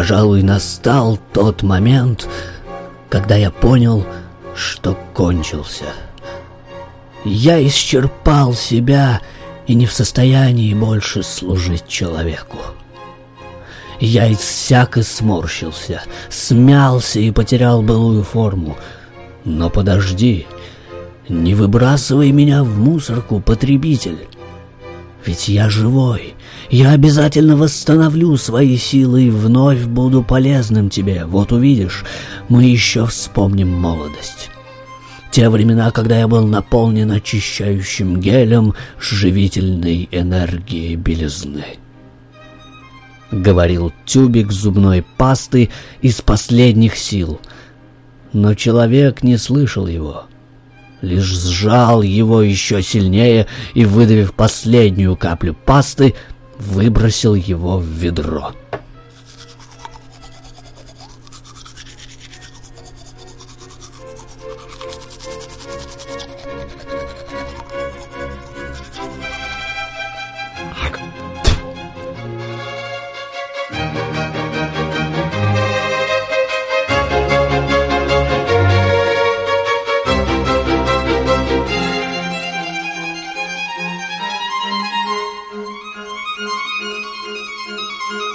Пожалуй, настал тот момент, когда я понял, что кончился. Я исчерпал себя и не в состоянии больше служить человеку. Я иссяк и сморщился, смялся и потерял былую форму. Но подожди, не выбрасывай меня в мусорку, потребитель. Ведь я живой, я обязательно восстановлю свои силы и вновь буду полезным тебе. Вот увидишь, мы еще вспомним молодость. Те времена, когда я был наполнен очищающим гелем живительной энергией белизны. — говорил тюбик зубной пасты из последних сил. Но человек не слышал его. Лишь сжал его еще сильнее и, выдавив последнюю каплю пасты, выбросил его в ведро. Música